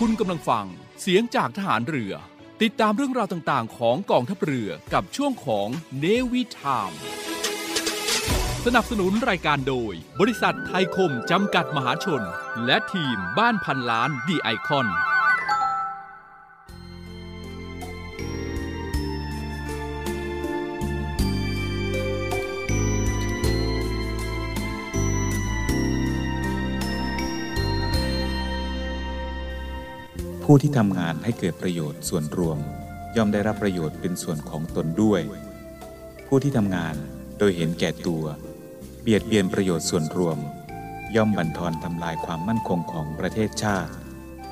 คุณกำลังฟังเสียงจากทหารเรือ ติดตามเรื่องราวต่างๆ ของกองทัพเรือกับช่วงของเนวิทามสนับสนุนรายการโดย บริษัทไทยคมจำกัดมหาชน และทีมบ้านพันล้านดีไอคอน ผู้ที่ทำงานให้เกิดประโยชน์ส่วนรวม ย่อมได้รับประโยชน์เป็นส่วนของตนด้วย ผู้ที่ทำงานโดยเห็นแก่ตัว เบียดเบียนประโยชน์ส่วนรวม ย่อมบั่นทอนทำลายความมั่นคงของประเทศชาติ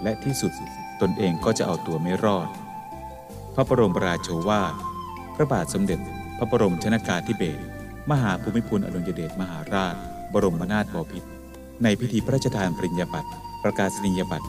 และที่สุดตนเองก็จะเอาตัวไม่รอด พระบรมราโชวาทพระบาทสมเด็จ พระบรมชนากาธิเบศรมหาภูมิพลอดุลยเดชมหาราช บรมนาถบพิตรในพิธีพระราชทานปริญญาบัตรประกาศนียบัตร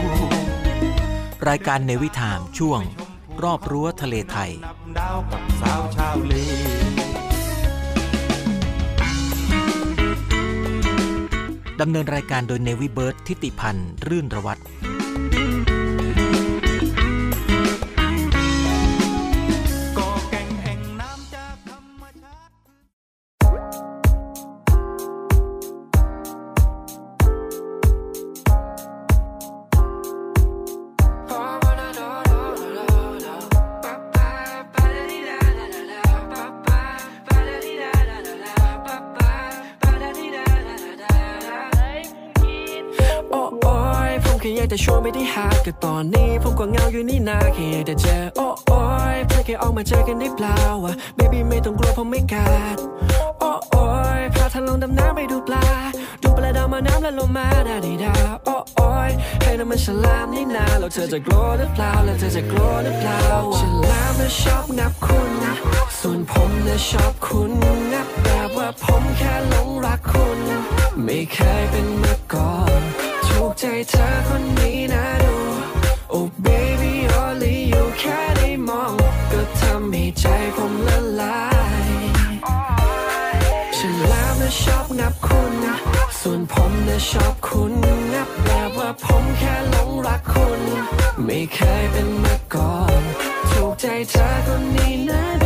รายการในวิถามช่วง รอบรั้วทะเลไทยดาวกับสาวชาวเลดำเนินรายการโดยเนวิเบิร์ตทิติพันธ์ รื่นระวัตร ตอนนี้ผมก็เงาอยู่นี่นาแค่อยากจะเจอโอ้โอ้ยเพื่อแค่ออกมาเจอกันได้เปล่าวะ baby ไม่ต้องกลัวผมไม่กัดโอ้โอ้ยพาท่านลงดำน้ำไปดูปลา ดูปลาดาวมาน้ำและลงมาดาดีดาโอ้โอ้ยให้น้ำมันฉลามนี่นาแล้วเธอจะกลัวหรือเปล่าแล้วเธอจะกลัวหรือเปล่าฉลามน่ะชอบงับคุณส่วนผมน่ะชอบคุณงับแบบว่าผมแค่หลงรักคุณ ไม่เคยเป็นมาก่อนถูกใจเธอคนนี้นะ นับคุณส่วนผมนะชอบคุณงับแบบว่าผมแค่หลงรักคุณ ไม่เคยเป็นมาก่อน ถูกใจเธอคนนี้นะ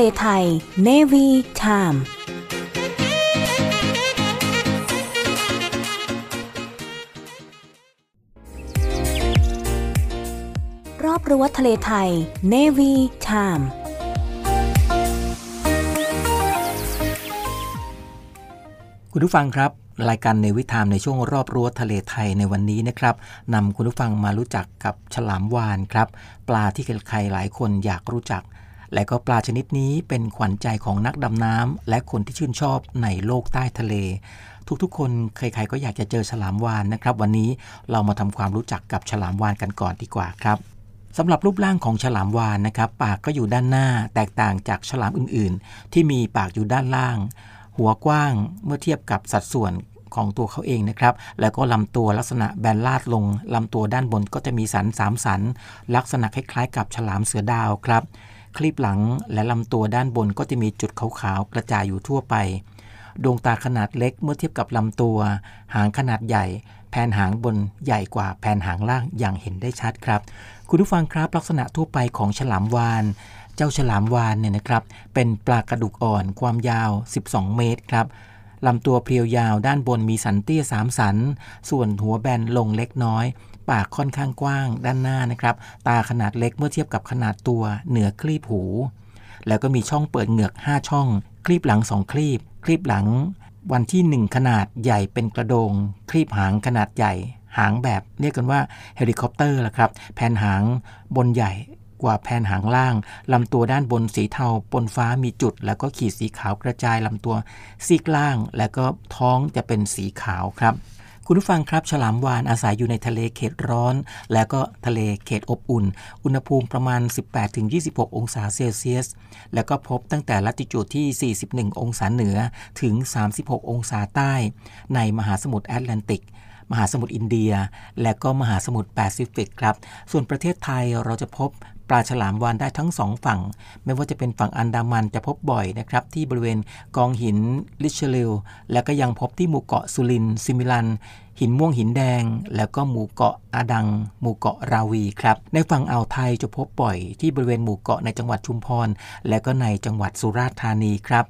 ลไทย Navy Time รอบรั้วทะเลไทย Navy Time คุณผู้ฟังครับรายการในวิถามในช่วงรอบรั้วทะเลไทยในวันนี้นะครับนำคุณผู้ฟังมารู้จักกับฉลามวานครับ ปลาที่ใครหลายคนอยากรู้จัก และก็ปลาชนิดนี้เป็นขวัญใจของนักดำน้ำและคนที่ชื่นชอบในโลกใต้ทะเล ทุกๆ คนใครๆก็อยากจะเจอฉลามวานนะครับ วันนี้เรามาทำความรู้จักกับฉลามวานกันก่อนดีกว่าครับสำหรับรูปร่างของฉลามวานนะครับ ปากก็อยู่ด้านหน้าแตกต่างจากฉลามอื่นๆ ที่มีปากอยู่ด้านล่าง หัวกว้างเมื่อเทียบกับสัดส่วนของตัวเขาเองนะครับ แล้วก็ลำตัวลักษณะแบนลาดลงลำตัวด้านบนก็จะมีสันสามสัน ลักษณะคล้ายๆ กับฉลามเสือดาวครับ คลีบหลังและลำตัวด้านบนก็จะมีจุดขาวๆกระจายอยู่ทั่วไป ดวงตาขนาดเล็กเมื่อเทียบกับลำตัว หางขนาดใหญ่ แผ่นหางบนใหญ่กว่าแผ่นหางล่างอย่างเห็นได้ชัดครับ คุณผู้ฟังครับลักษณะทั่วไปของฉลามวาน เจ้าฉลามวานเนี่ยนะครับ เป็นปลากระดูกอ่อนความยาว 12 เมตรครับลำตัวเพรียวยาวด้านบนมีสันเตี้ยสามสัน ส่วนหัวแบนลงเล็กน้อย ปากค่อนข้างกว้างด้านหน้านะครับ ตาขนาดเล็กเมื่อเทียบกับขนาดตัวเหนือคลีบหู แล้วก็มีช่องเปิดเหงือก 5 ช่อง คลีบหลัง 2 คลีบ คลีบหลัง วันที่ 1 ขนาดใหญ่เป็นกระโดง คลีบหางขนาดใหญ่ หางแบบเรียกกันว่าเฮลิคอปเตอร์ละครับแผ่นหางบนใหญ่กว่าแผ่นหางล่าง ลำตัวด้านบนสีเทาปนฟ้ามีจุด แล้วก็ขีดสีขาวกระจายลำตัวซีกล่าง แล้วก็ท้องจะเป็นสีขาวครับ คุณผู้ฟังครับ ฉลามวาฬอาศัยอยู่ในทะเลเขตร้อน แล้วก็ทะเลเขตอบอุ่น อุณหภูมิประมาณ 18-26 องศาเซลเซียส แล้วก็พบตั้งแต่ละติจูดที่ 41 องศาเหนือถึง 36 องศาใต้ ในมหาสมุทรแอตแลนติกมหาสมุทรอินเดีย และก็มหาสมุทรแปซิฟิกครับ ส่วนประเทศไทยเราจะพบ ปลาฉลามวานได้ทั้งสองฝั่ง ไม่ว่าจะเป็นฝั่งอันดามันจะพบบ่อยนะครับ ที่บริเวณกองหินลิเชลิวและก็ยังพบที่หมู่เกาะสุรินทร์ซิมิลัน หินม่วงหินแดง แล้วก็หมู่เกาะอาดัง หมู่เกาะราวีครับ ในฝั่งอ่าวไทยจะพบบ่อย ที่บริเวณหมู่เกาะในจังหวัดชุมพร และก็ในจังหวัดสุราษฎร์ธานีครับ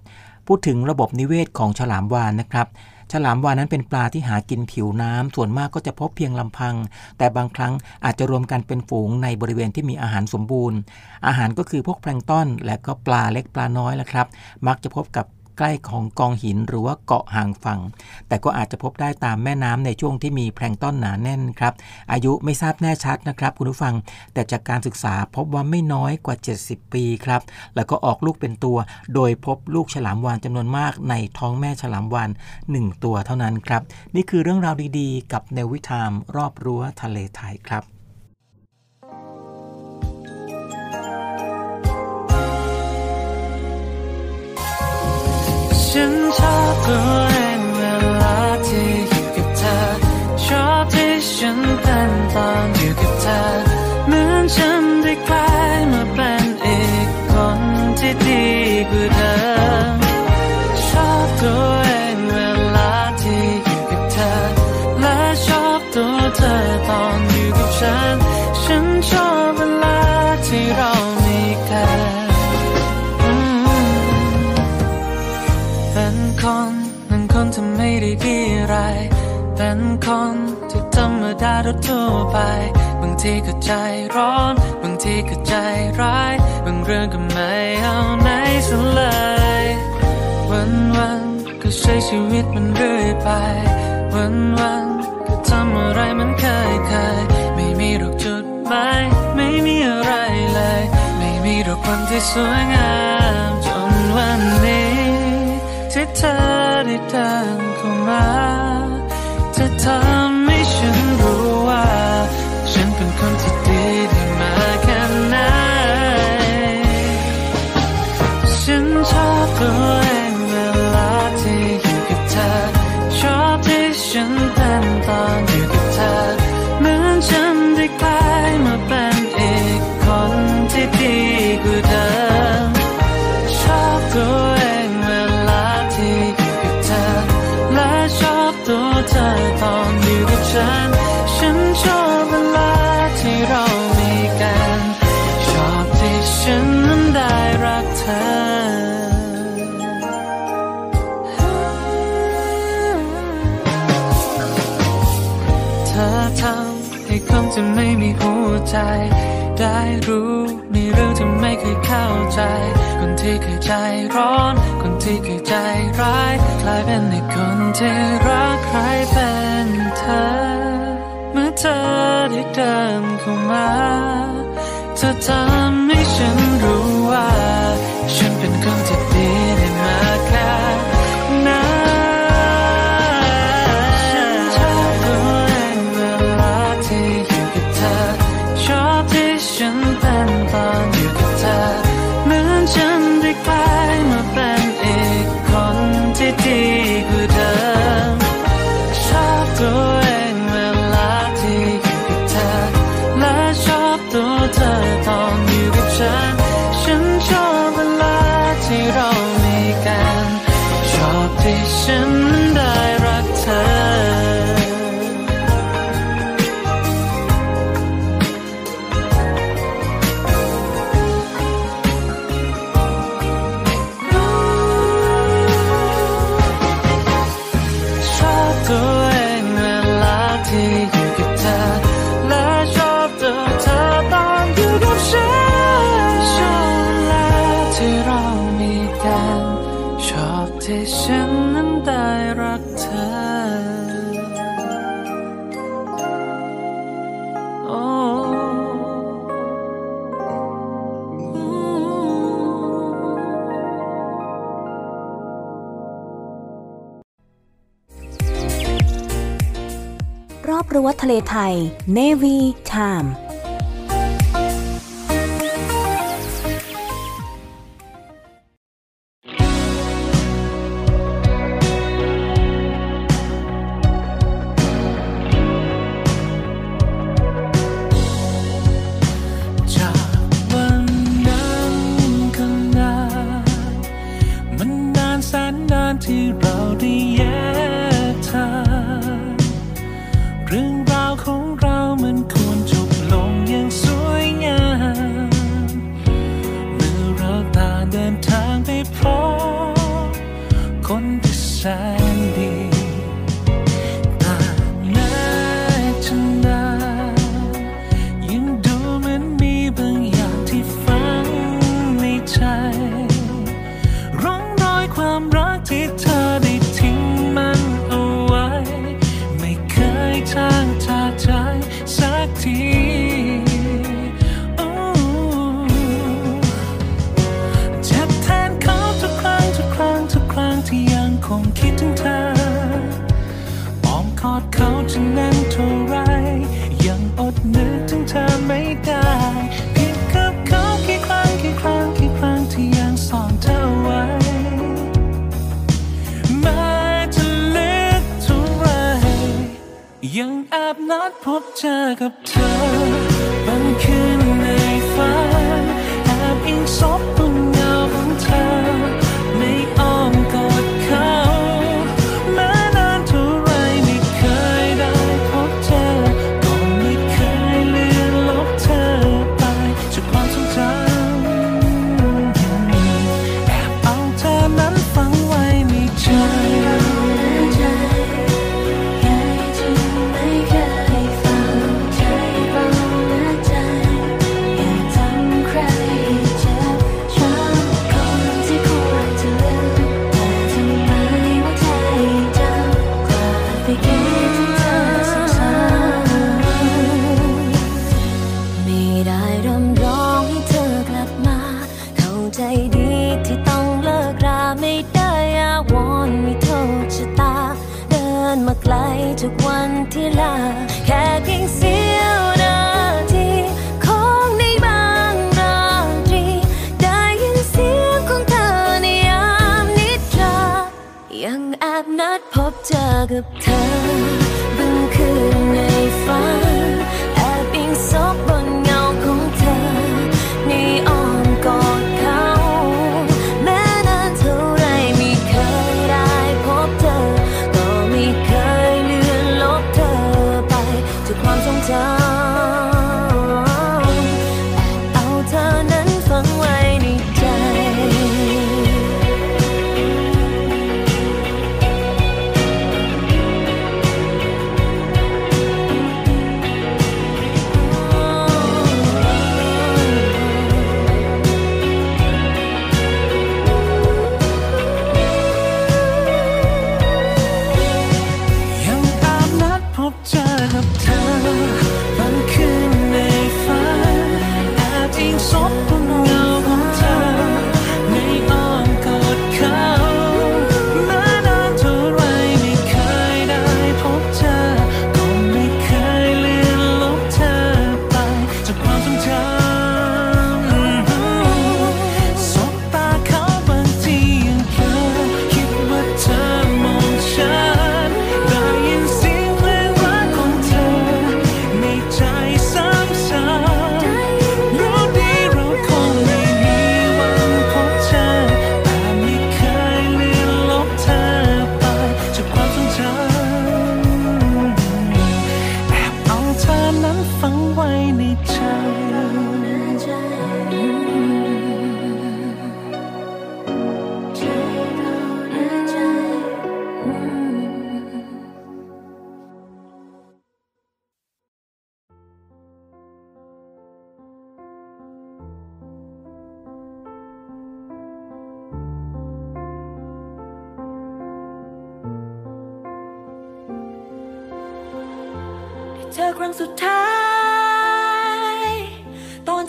พูดถึงระบบนิเวศของฉลามวานนะครับ ฉลามวานนั้นเป็นปลาที่หากินผิวน้ำส่วนมากก็จะพบเพียงลำพัง แต่บางครั้งอาจจะรวมกันเป็นฝูงในบริเวณที่มีอาหารสมบูรณ์ อาหารก็คือพวกแพลงต้อนและก็ปลาเล็กปลาน้อยแหละครับ มักจะพบกับ ใกล้ของกองหินหรือว่าเกาะห่างฝั่ง แต่ก็อาจจะพบได้ตามแม่น้ำในช่วงที่มีแพลงต้นหนาแน่นครับ อายุไม่ทราบแน่ชัดนะครับคุณผู้ฟัง แต่จากการศึกษาพบว่าไม่น้อยกว่า 70 ปีครับ แล้วก็ออกลูกเป็นตัว โดยพบลูกฉลามวานจำนวนมากในท้องแม่ฉลามวาน1ตัวเท่านั้นครับ นี่คือเรื่องราวดีๆ กับเนวิทามรอบรั้วทะเลไทยครับ ฉันชอบตัวเองเวลาที่อยู่กับเธอ ชอบที่ฉันเป็นตอนอยู่กับเธอ เหมือนฉันได้กลายมาเป็นอีกคนที่ดีกว่าเดิม ไม่ได้ดีไร เป็นคนที่ธรรมดาทั่วไป บางทีก็ใจร้อน บางทีก็ใจร้าย บางเรื่องก็ไม่เอาไหนซะเลย วันวันก็ใช้ชีวิตมันเรื่อยไป วันวันก็ทำอะไรมันเคยเคยไม่มีดอกจุดหมายไม่มีอะไรเลย ไม่มีดอกวันที่สวยงาม เธอได้เดินเข้ามาจะทำให้ฉันรู้ว่า ฉันเป็นคนที่ดีได้มาแค่ไหนฉันชอบตัวเองเวลาที่อยู่กับเธอ ชอบที่ฉันเป็นตอนอยู่กับเธอเหมือนฉันได้กลายมาเป็น ให้คนที่ไม่มีหัวใจ ได้รู้มีเรื่องที่ไม่เคยเข้าใจ คนที่เคยใจร้อน คนที่เคยใจร้าย กลายเป็นในคนที่รักใครเป็นเธอ เมื่อเธอได้เดินเข้ามาเธอทำให้ฉันรู้ว่า ฉันเป็นคนที่ ที่ ไทย Navy Time จา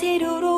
ตอน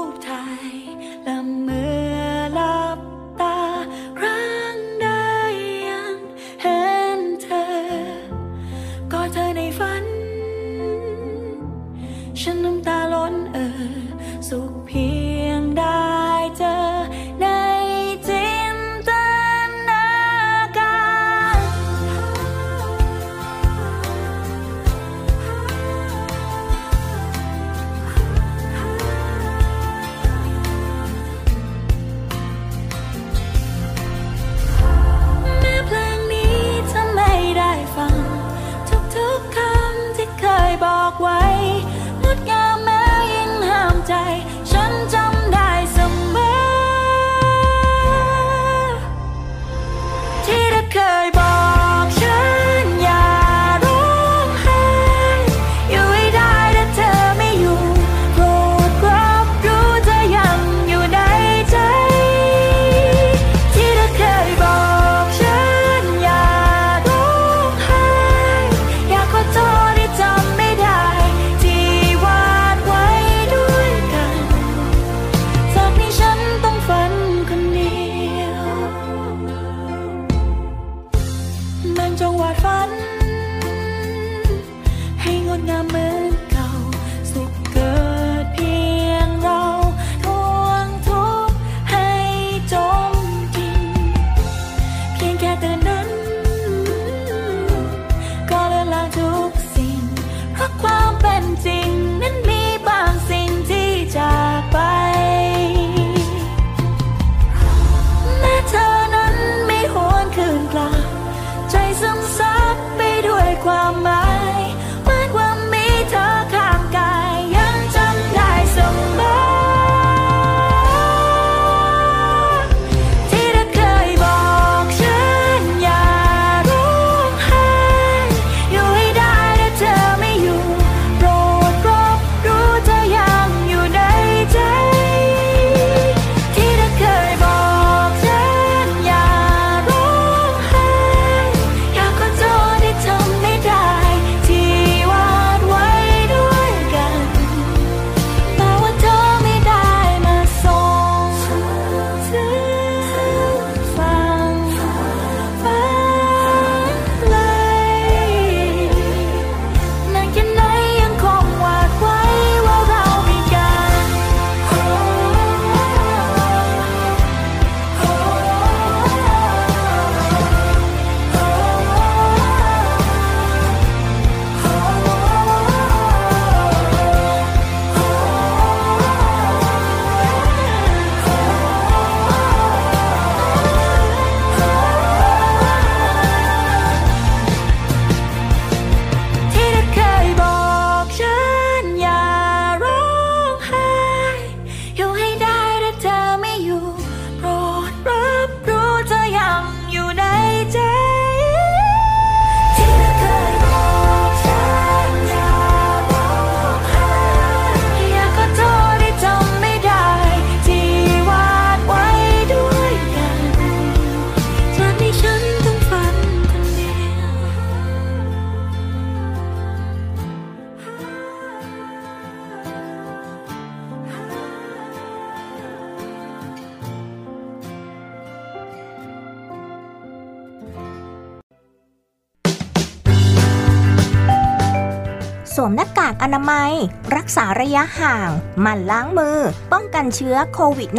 สวมหน้ากากอนามัย รักษาระยะห่าง หมั่นล้างมือ ป้องกันเชื้อโควิด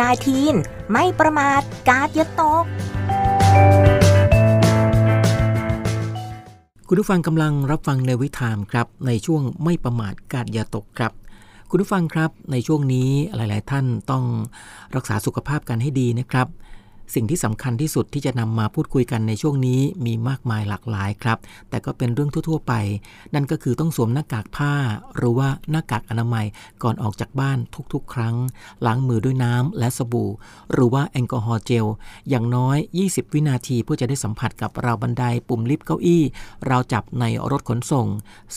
-19 ไม่ประมาทกาดอยาตก คุณผู้ฟังกำลังรับฟังในวิถามครับ ในช่วงไม่ประมาทกาดยาตกครับคุณผู้ฟังครับในช่วงนี้หลาย ๆ ท่านต้องรักษาสุขภาพกันให้ดีนะครับ สิ่งที่สำคัญที่สุดที่จะนำมาพูดคุยกันในช่วงนี้มีมากมายหลากหลายครับ แต่ก็เป็นเรื่องทั่ว ๆ ไป นั่นก็คือต้องสวมหน้ากากผ้า หรือว่าหน้ากากอนามัยก่อนออกจากบ้านทุกๆ ครั้ง ล้างมือด้วยน้ำและสบู่ หรือว่าแอลกอฮอล์เจล อย่างน้อย 20 วินาทีเพื่อจะได้สัมผัสกับราวบันไดปุ่มลิฟต์เก้าอี้ราวจับในรถขนส่ง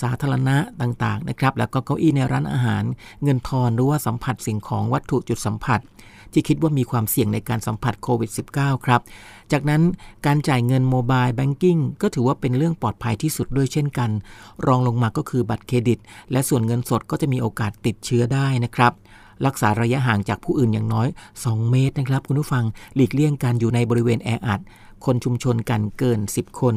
สาธารณะต่างๆนะครับแล้วก็เก้าอี้ในร้านอาหาร เงินทอนหรือว่าสัมผัสสิ่งของวัตถุจุดสัมผัส ที่คิดว่ามีความเสี่ยงในการสัมผัสโควิด -19 ครับ จากนั้นการจ่ายเงิน mobile banking ก็ถือว่าเป็นเรื่องปลอดภัยที่สุดด้วยเช่นกัน รองลงมาก็คือบัตรเครดิต และส่วนเงินสดก็จะมีโอกาสติดเชื้อได้นะครับรักษาระยะห่างจากผู้อื่นอย่างน้อย 2 เมตรนะครับ คุณผู้ฟังหลีกเลี่ยงการอยู่ในบริเวณแออัด คนชุมนุมกันเกิน 10 คน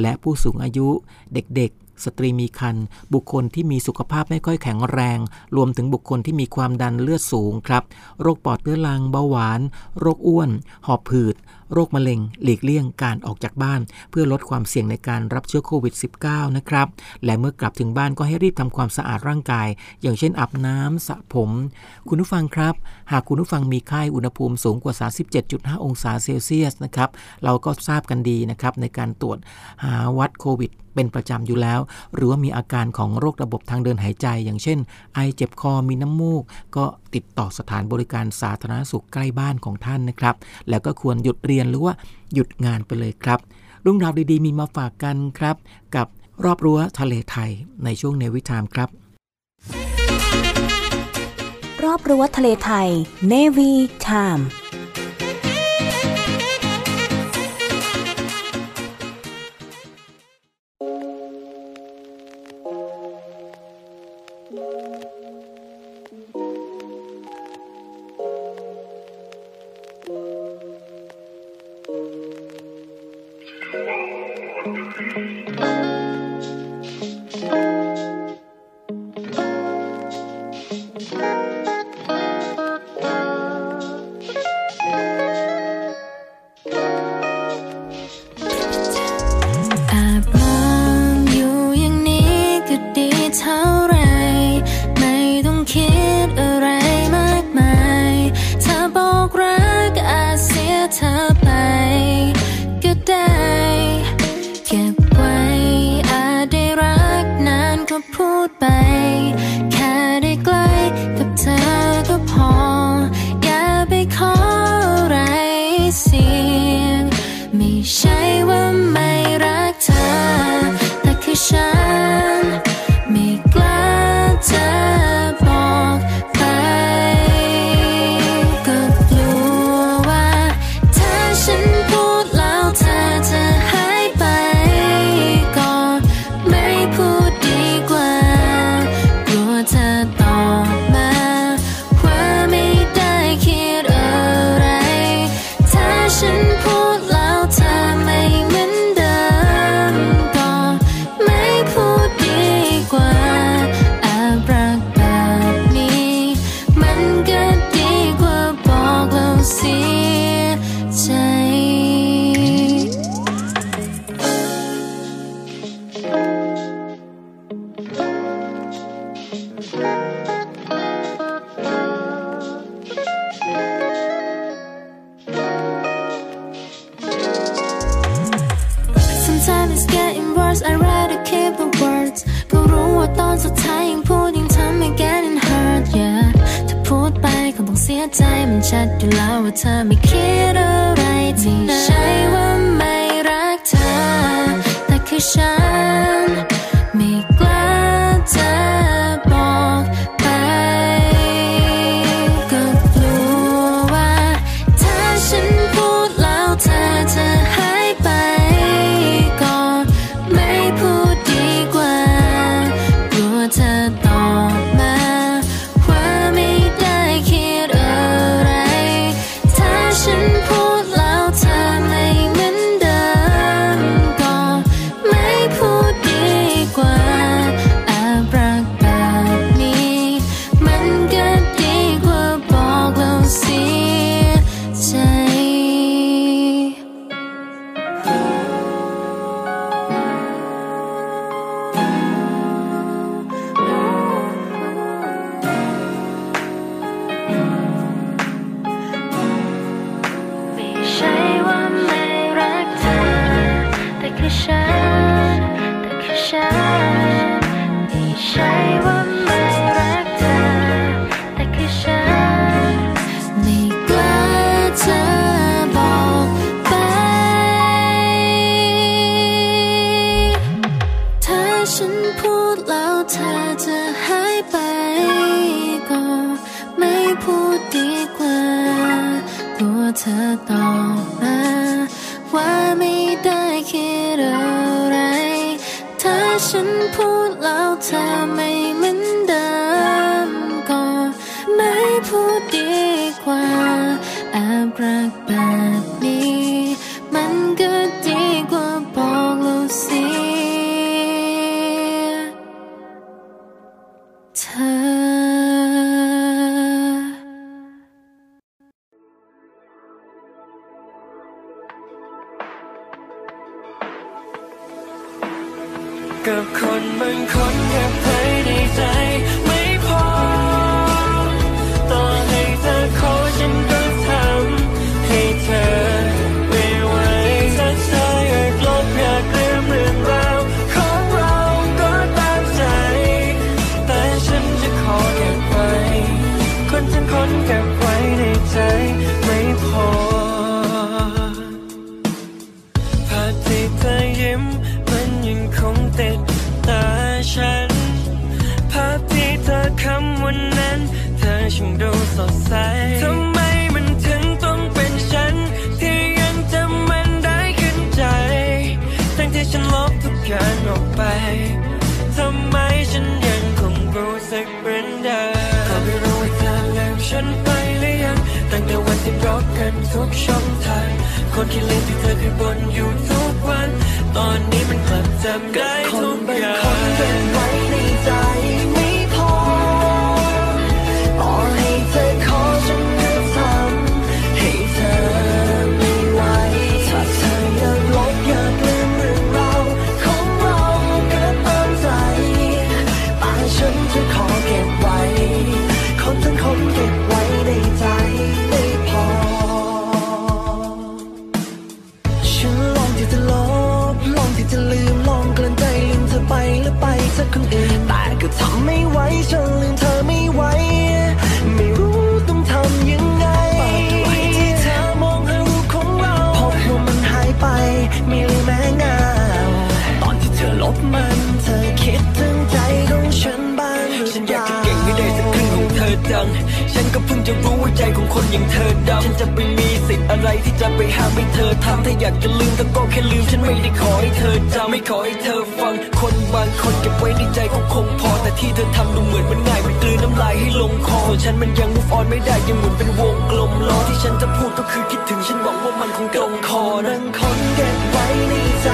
และผู้สูงอายุ เด็กๆ สตรีมีครรภ์บุคคลที่มีสุขภาพไม่ค่อยแข็งแรง รวมถึงบุคคลที่มีความดันเลือดสูงครับ โรคปอดเรื้อรังเบาหวาน โรคอ้วน หอบผืด โรคมะเร็ง หลีกเลี่ยงการออกจากบ้าน เพื่อลดความเสี่ยงในการรับเชื้อโควิด -19 นะครับ และเมื่อกลับถึงบ้านก็ให้รีบทำความสะอาดร่างกาย อย่างเช่นอาบน้ำสระผม คุณผู้ฟังครับ หากคุณผู้ฟังมีไข้อุณหภูมิสูงกว่า 37.5 องศาเซลเซียสนะครับเราก็ทราบกันดีนะครับในการตรวจหาวัดโควิดเป็นประจำอยู่แล้ว หรือว่ามีอาการของโรคระบบทางเดินหายใจ อย่างเช่น ไอเจ็บคอมีน้ำมูก ก็ติดต่อสถานบริการสาธารณสุขใกล้บ้านของท่านนะครับ แล้วก็ควรหยุดเรียนหรือว่าหยุดงานไปเลยครับเรื่องราวดีๆ มีมาฝากกันครับ กับรอบรั้วทะเลไทยในช่วงเนวิทามครับ รอบรั้วทะเลไทย Navy Time นทุกช่องทาง คนที่เล่นที่เธอเคยบนอยู่ทุกวัน ตอนนี้มันกลับจำได้ทุกอย่าง คนอย่างเธอดำจะไปมีสิทธิ์อะไรที่จะไปห้ามให้เธอทำถ้าอยากจะลืมก็ก็แค่ลืมฉันไม่ได้ขอให้เธอจำไม่ขอให้เธอฟัง คนบางคนเก็บไว้ในใจก็คงพอ แต่ที่เธอทำดูเหมือนมันง่ายมันกลืนน้ำลายให้ลงคอฉันมันยังมุฟออนไม่ได้ยังหมุนเป็นวงกลมล้อที่ฉันจะพูดก็คือคิดถึงฉันบอกว่ามันคงตรงคอนั่งคอนเก็บไว้ในใจ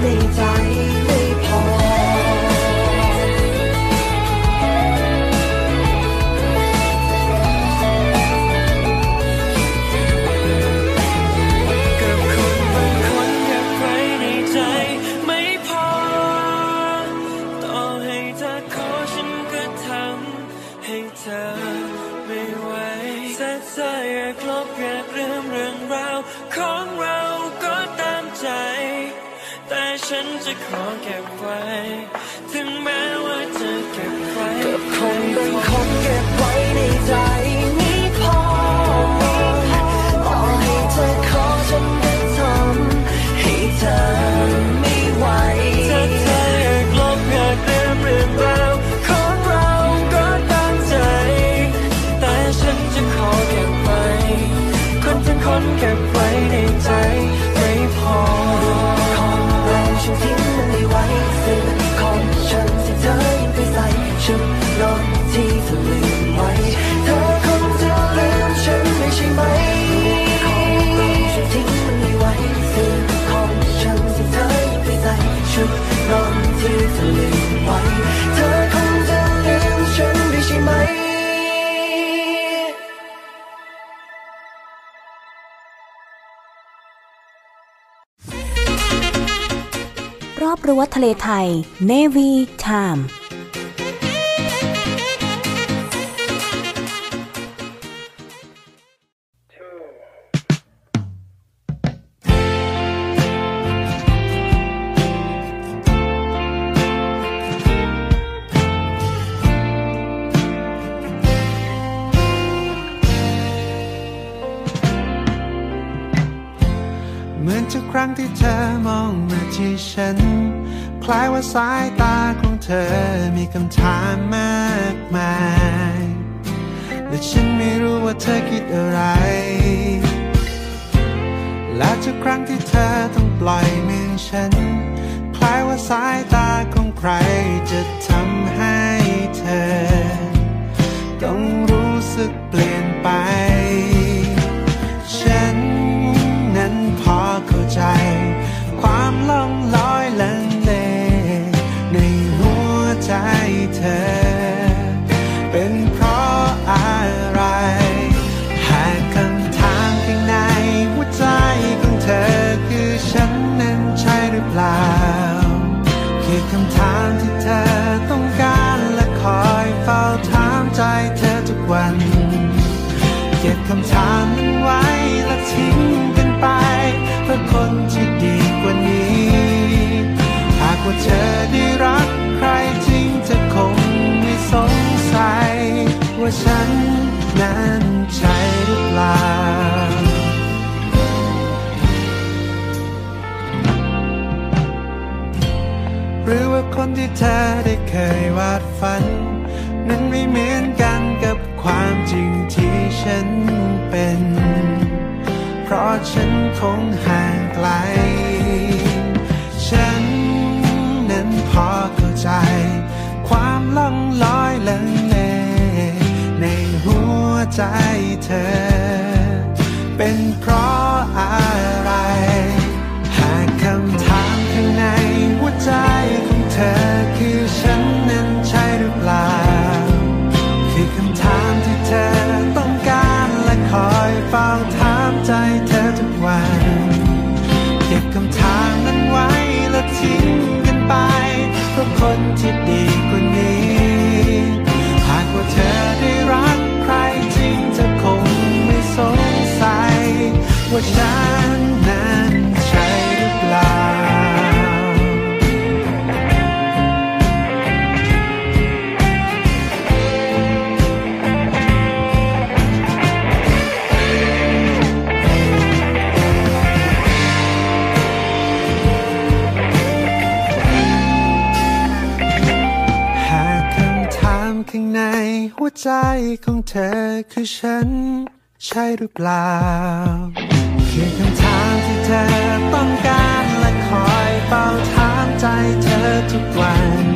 你在 Navy Time. แต่ฉันไม่รู้ว่าเธอคิดอะไร และทุกครั้งที่เธอต้องปล่อยมือฉันคล้ายว่าสายตาของใครจะทำให้เธอ ว่าฉันนั้นใช่หรือเปล่า หรือว่าคนที่เธอได้เคยวาดฝัน นั้นไม่เหมือนกันกับความจริงที่ฉันเป็น เพราะฉันคงห่างไกล ฉันนั้นพอเข้าใจ ความล่องลอยลังเลในหัว ใจเธอ เป็นเพราะ ใจของเธอคือฉัน ใช่หรือเปล่า คือคำถามที่เธอต้องการและคอยเป้าถามใจเธอทุกวัน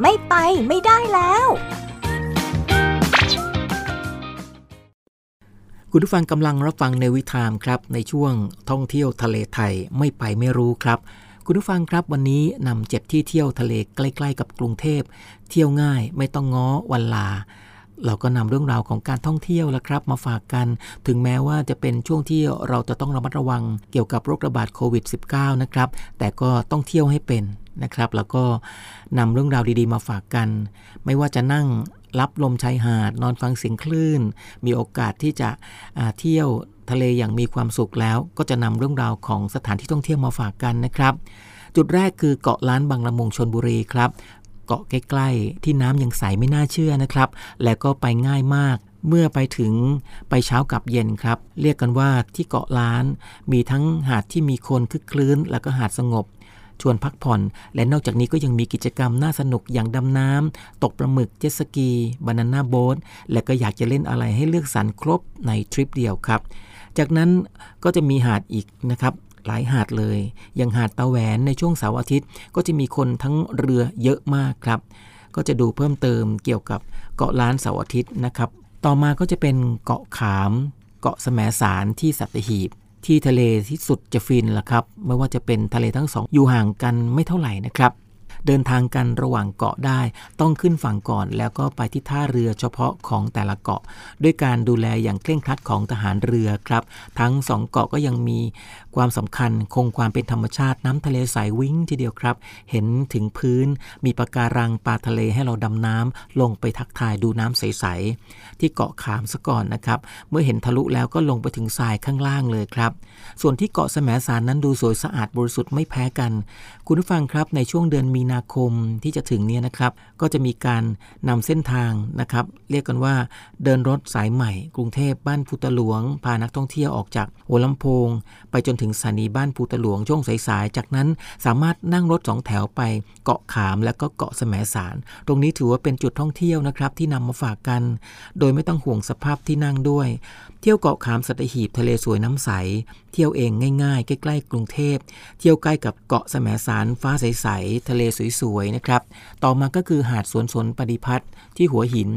ไม่ไปไม่ได้แล้ว คุณผู้ฟังกำลังรับฟังในวิถามครับ ในช่วงท่องเที่ยวทะเลไทยไม่ไปไม่รู้ครับ คุณผู้ฟังครับวันนี้นำเจ็บที่เที่ยวทะเลใกล้ ๆ กับกรุงเทพ เที่ยวง่ายไม่ต้องง้อวันลา เราก็นำเรื่องราวของการท่องเที่ยวละครับ มาฝากกัน ถึงแม้ว่าจะเป็นช่วงที่เราจะต้องระมัดระวังเกี่ยวกับโรคระบาดโควิด -19 นะครับ แต่ก็ต้องเที่ยวให้เป็นนะครับ แล้วก็นำเรื่องราวดีๆ มาฝากกัน ไม่ว่าจะนั่งรับลมชายหาด นอนฟังเสียงคลื่น มีโอกาสที่จะเที่ยวทะเลอย่างมีความสุขแล้ว ก็จะนำเรื่องราวของสถานที่ท่องเที่ยวมาฝากกันนะครับ จุดแรกคือเกาะล้านบางละมุงชนบุรีครับ เกาะใกล้ๆ ที่น้ำยังใสไม่น่าเชื่อนะครับ และก็ไปง่ายมากเมื่อไปถึงไปเช้ากับเย็นครับ เรียกกันว่าที่เกาะล้าน มีทั้งหาดที่มีคนคึกคลื้น แล้วก็หาดสงบ ชวนพักผ่อน และนอกจากนี้ก็ยังมีกิจกรรมน่าสนุกอย่างดำน้ำตกปลาหมึกเจ็ตสกี บานาน่าโบ๊ทและก็อยากจะเล่นอะไรให้เลือกสรรครบในทริปเดียวครับ จากนั้นก็จะมีหาดอีกนะครับ หลายหาดเลย อย่างหาดตาแหวนในช่วงเสาร์อาทิตย์ ก็จะมีคนทั้งเรือเยอะมากครับ ก็จะดูเพิ่มเติมเกี่ยวกับเกาะล้านเสาร์อาทิตย์นะครับ ต่อมาก็จะเป็นเกาะขาม เกาะแสมสารที่สัตหีบ ที่ทะเลที่สุดจะฟินล่ะครับ ไม่ว่าจะเป็นทะเลทั้งสองอยู่ห่างกันไม่เท่าไหร่นะครับเดินทางกันระหว่างเกาะได้ ต้องขึ้นฝั่งก่อนแล้วก็ไปที่ท่าเรือเฉพาะของแต่ละเกาะ ด้วยการดูแลอย่างเคร่งครัดของทหารเรือครับ ทั้งสองเกาะก็ยังมีความสำคัญคงความเป็นธรรมชาติน้ำทะเลใสวิ่งทีเดียวครับ เห็นถึงพื้น มีปะการังปลาทะเลให้เราดำน้ำลงไปทักทายดูน้ำใสๆที่เกาะขามซะก่อนนะครับ เมื่อเห็นทะลุแล้วก็ลงไปถึงทรายข้างล่างเลยครับ ส่วนที่เกาะแสมสารนั้นดูสวยสะอาดบริสุทธิ์ไม่แพ้กัน คุณผู้ฟังครับในช่วงเดือนมีนาคมที่จะถึงเนี้นะครับ ก็จะมีการนำเส้นทางนะครับ เรียกกันว่า เดินรถสายใหม่ กรุงเทพบ้านพุตหลวง พานักท่องเที่ยวออกจากหัวลำโพง ไปจนถึงสถานีบ้านพุตหลวงช่วงสายๆ จากนั้นสามารถนั่งรถสองแถวไปเกาะขามและก็เกาะแสมสาร ตรงนี้ถือว่าเป็นจุดท่องเที่ยวนะครับที่นำมาฝากกัน โดยไม่ต้องห่วงสภาพที่นั่งด้วย เที่ยวเกาะขามสัตหีบทะเลสวยน้ำใส เที่ยวเองง่ายๆ ใกล้ๆกรุงเทพ เที่ยวใกล้กับเกาะแสมสารฟ้าใสๆทะเลสวยๆนะครับ ต่อมาก็คือหาดสวนสนปฏิพัฒน์ที่หัวหิน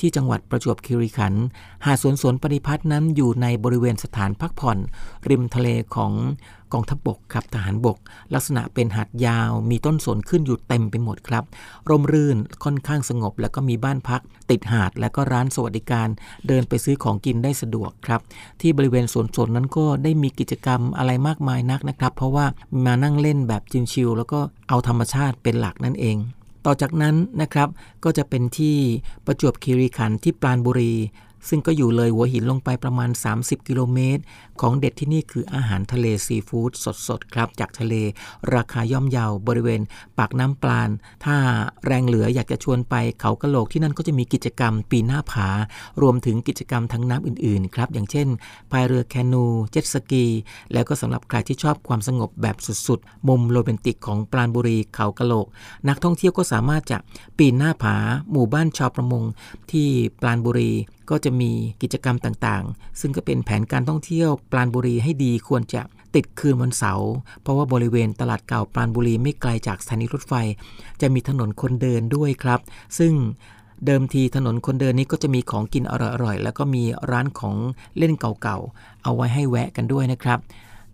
ที่จังหวัดประจวบคีรีขันธ์หาดสวนสนปฏิพัฒน์นั้นอยู่ในบริเวณสถานพักผ่อน ริมทะเลของกองทัพบบกครับทหารบก ลักษณะเป็นหาดยาว มีต้นสนขึ้นอยู่เต็มไปหมดครับ ร่มรื่นค่อนข้างสงบ แล้วก็มีบ้านพัก ติดหาดและก็ร้านสวัสดิการ เดินไปซื้อของกินได้สะดวกครับ ที่บริเวณสวนสนนั้นก็ได้มีกิจกรรมอะไรมากมายนักนะครับ เพราะว่ามานั่งเล่นแบบชิลๆแล้วก็เอาธรรมชาติเป็นหลักนั่นเอง ต่อจากนั้นนะครับก็จะเป็นที่ประจวบคีรีขันธ์ที่ปราณบุรี ซึ่งก็อยู่เลยหัวหินลงไปประมาณ 30 กิโลเมตร ของเด็ดที่นี่คืออาหารทะเลซีฟู้ดสดๆครับ จากทะเล ราคาย่อมเยาบริเวณ ปากน้ำปลาน ถ้าแรงเหลืออยากจะชวนไปเขากะโหลกที่นั่นก็จะมีกิจกรรมปีนหน้าผา รวมถึงกิจกรรมทั้งน้ำอื่นๆครับ อย่างเช่นพายเรือแคนูเจ็ตสกี แล้วก็สำหรับใครที่ชอบความสงบแบบสุดๆ มุมโรแมนติกของปราณบุรีเขากะโหลก นักท่องเที่ยวก็สามารถจะปีนหน้าผา หมู่บ้านชาวประมงที่ปราณบุรีก็จะมีกิจกรรมต่างๆ ซึ่งก็เป็นแผนการท่องเที่ยวปราณบุรีให้ดีควรจะติดคืนวันเสาร์เพราะว่าบริเวณตลาดเก่าปราณบุรีไม่ไกลจากสถานีรถไฟ จะมีถนนคนเดินด้วยครับ ซึ่งเดิมทีถนนคนเดินนี้ก็จะมีของกินอร่อยๆ แล้วก็มีร้านของเล่นเก่าๆ เอาไว้ให้แวะกันด้วยนะครับ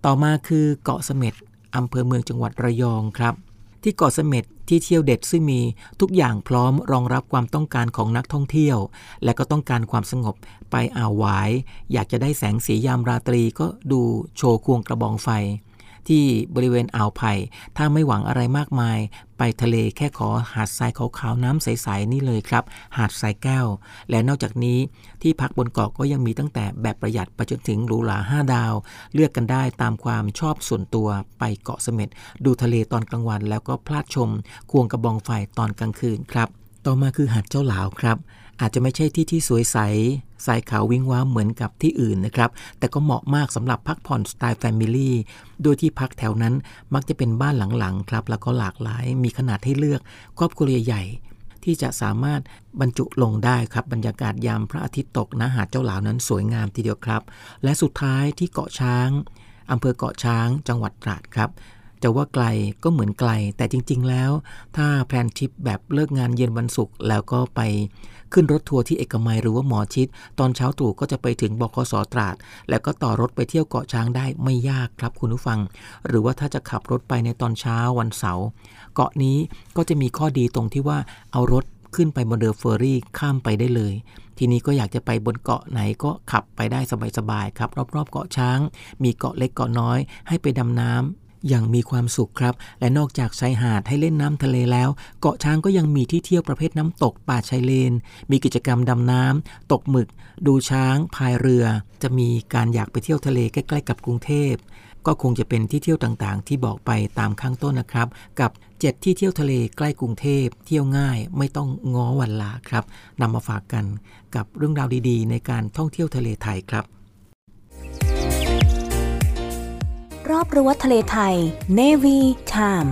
ต่อมาคือเกาะเสม็ดอำเภอเมืองจังหวัดระยองครับ ที่เกาะเสม็ด ที่เที่ยวเด็ดซึ่งมีทุกอย่างพร้อมรองรับความต้องการของนักท่องเที่ยว และก็ต้องการความสงบไปอ่าวหวาย อยากจะได้แสงสียามราตรีก็ดูโชว์ควงกระบองไฟ ที่บริเวณอ่าวไผ่ ถ้าไม่หวังอะไรมากมาย ไปทะเลแค่ขอหาดทรายขาวๆน้ำใสๆนี่เลยครับ หาดทรายแก้ว และนอกจากนี้ที่พักบนเกาะก็ยังมีตั้งแต่แบบประหยัดไปจนถึงหรูหรา5ดาว เลือกกันได้ตามความชอบส่วนตัวไปเกาะเสม็ดดูทะเลตอนกลางวัน แล้วก็พลาดชม ควงกระบองไฟตอนกลางคืนครับ ต่อมาคือหาดเจ้าหลาวครับ อาจจะไม่ใช่ที่ที่สวยใสทรายขาววิงว้าเหมือนกับที่อื่นนะครับ แต่ก็เหมาะมากสำหรับพักผ่อนสไตล์ family โดยที่พักแถวนั้นมักจะเป็นบ้านหลังๆครับ แล้วก็หลากหลายมีขนาดให้เลือก ครอบครัวใหญ่ที่จะสามารถบรรจุลงได้ครับ บรรยากาศยามพระอาทิตย์ตกนะหาดเจ้าหลาวนั้นสวยงามทีเดียวครับ และสุดท้ายที่เกาะช้างอำเภอเกาะช้าง จังหวัดตราดครับจะว่าไกลก็เหมือนไกลแต่จริง ๆ แล้ว ถ้า plan ทริปแบบเลิกงานเย็นวันศุกร์แล้วก็ไป ขึ้นรถทัวร์ที่เอกมัยหรือว่าหมอชิต ตอนเช้าตรู่ก็จะไปถึงบขส.ตราด แล้วก็ต่อรถไปเที่ยวเกาะช้างได้ไม่ยากครับคุณผู้ฟัง หรือว่าถ้าจะขับรถไปในตอนเช้าวันเสาร์เกาะนี้ก็จะมีข้อดีตรงที่ว่าเอารถขึ้นไปบนเรือเฟอร์รี่ข้ามไปได้เลย ทีนี้ก็อยากจะไปบนเกาะไหนก็ขับไปได้สบายๆครับ รอบๆเกาะช้าง มีเกาะเล็กเกาะน้อย ให้ไปดำน้ำ อย่างมีความสุขครับ และนอกจากชายหาดให้เล่นน้ำทะเลแล้ว เกาะช้างก็ยังมีที่เที่ยวประเภทน้ำตกป่าชายเลน มีกิจกรรมดำน้ำตกหมึก ดูช้าง พายเรือ จะมีการอยากไปเที่ยวทะเลใกล้ๆกับกรุงเทพก็คงจะเป็นที่เที่ยวต่างๆ ที่บอกไปตามข้างต้นนะครับ กับ 7 ที่เที่ยวทะเลใกล้กรุงเทพ เที่ยวง่ายไม่ต้องง้อวันลาครับนำมาฝากกันกับเรื่องราวดีๆ ในการท่องเที่ยวทะเลไทยครับ รอบรั้วทะเลไทย Navy Time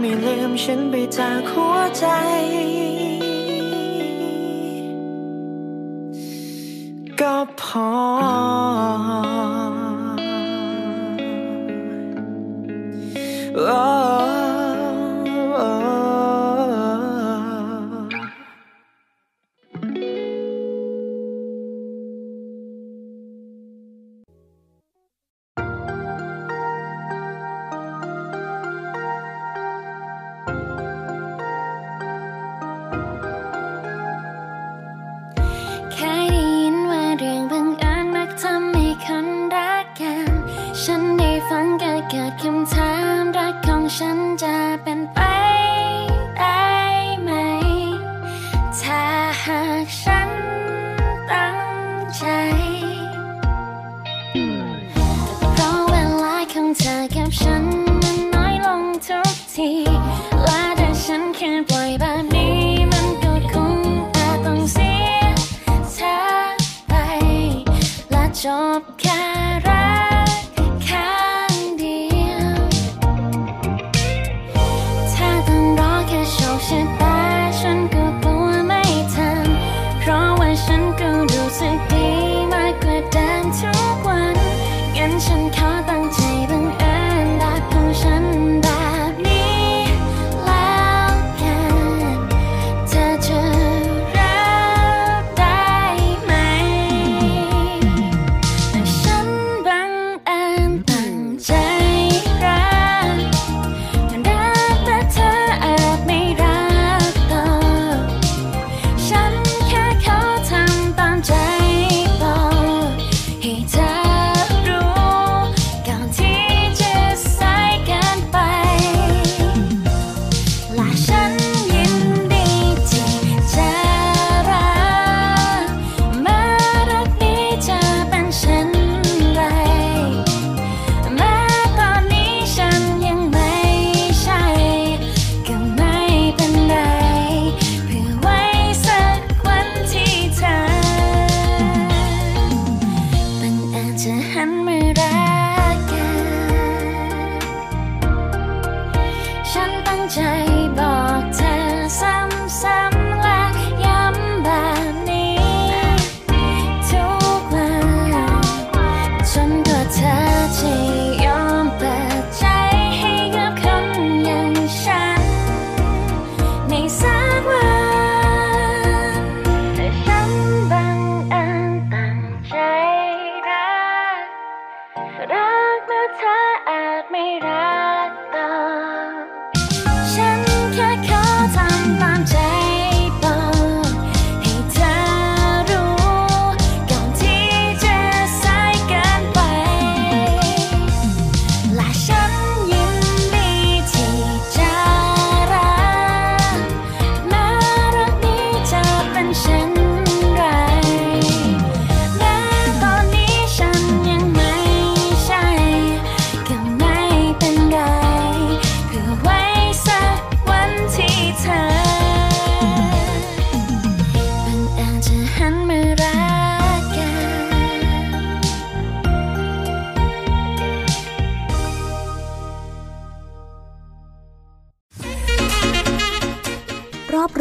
ไม่ลืมฉันไปจากหัวใจ ก็พอ oh.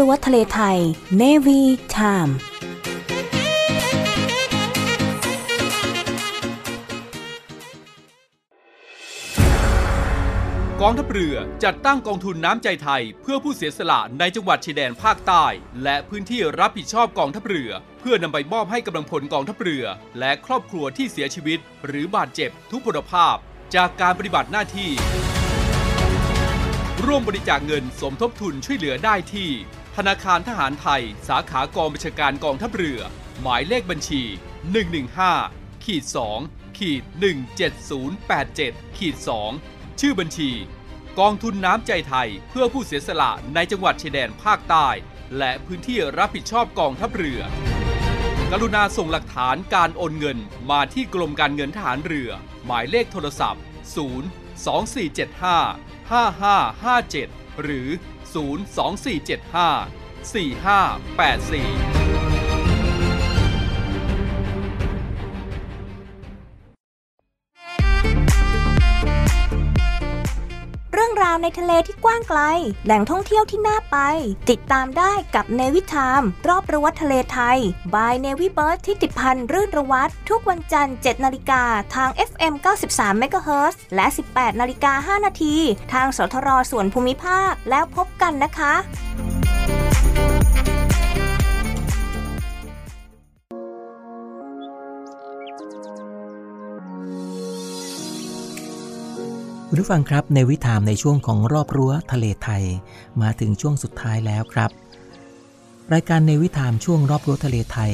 วทะเลไทย Navy Time กองทัพเรือจัดตั้งกองทุนน้ำใจไทย เพื่อผู้เสียสละในจังหวัดชายแดนภาคใต้ และพื้นที่รับผิดชอบกองทัพเรือ เพื่อนำไปมอบให้กำลังพลกองทัพเรือ และครอบครัวที่เสียชีวิต หรือบาดเจ็บทุกพลภาพ จากการปฏิบัติหน้าที่ ร่วมบริจาคเงินสมทบทุนช่วยเหลือได้ที่ ธนาคารทหารไทย สาขากองบัญชาการกองทัพเรือ หมายเลขบัญชี 115ขีด2ขีด17087ขีด2ชื่อบัญชี กองทุนน้ำใจไทยเพื่อผู้เสียสละในจังหวัดชายแดนภาคใต้ และพื้นที่รับผิดชอบกองทัพเรือ กรุณาส่งหลักฐานการโอนเงินมาที่กรมการเงินทหารเรือ หมายเลขโทรศัพท์ 0 2475 5557 หรือ 02475 4584 ราวในทะเลที่กว้างไกล แหล่งท่องเที่ยวที่น่าไป ติดตามได้กับเนวิทาม รอบรั้วทะเลไทย บายเนวิเบิร์ดทิติพันธ์รื่นระวัตทุกวันจันทร์7นาฬิกาทาง FM 93 MHz และ 18นาฬิกา5นาทีทางสทรส่วนภูมิภาคแล้วพบกันนะคะ คุณผู้ฟังครับในวิถามในช่วงของรอบรั้วทะเลไทย มาถึงช่วงสุดท้ายแล้วครับ รายการในวิถามช่วงรอบรั้วทะเลไทย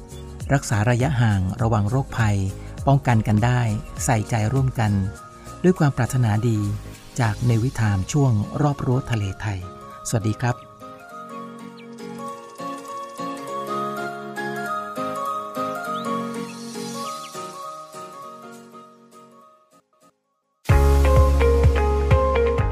รักษาระยะห่างระวังโรคภัย ป้องกันกันได้ ใส่ใจร่วมกัน ด้วยความปรารถนาดีจากในวิถามช่วงรอบรั้วทะเลไทย สวัสดีครับ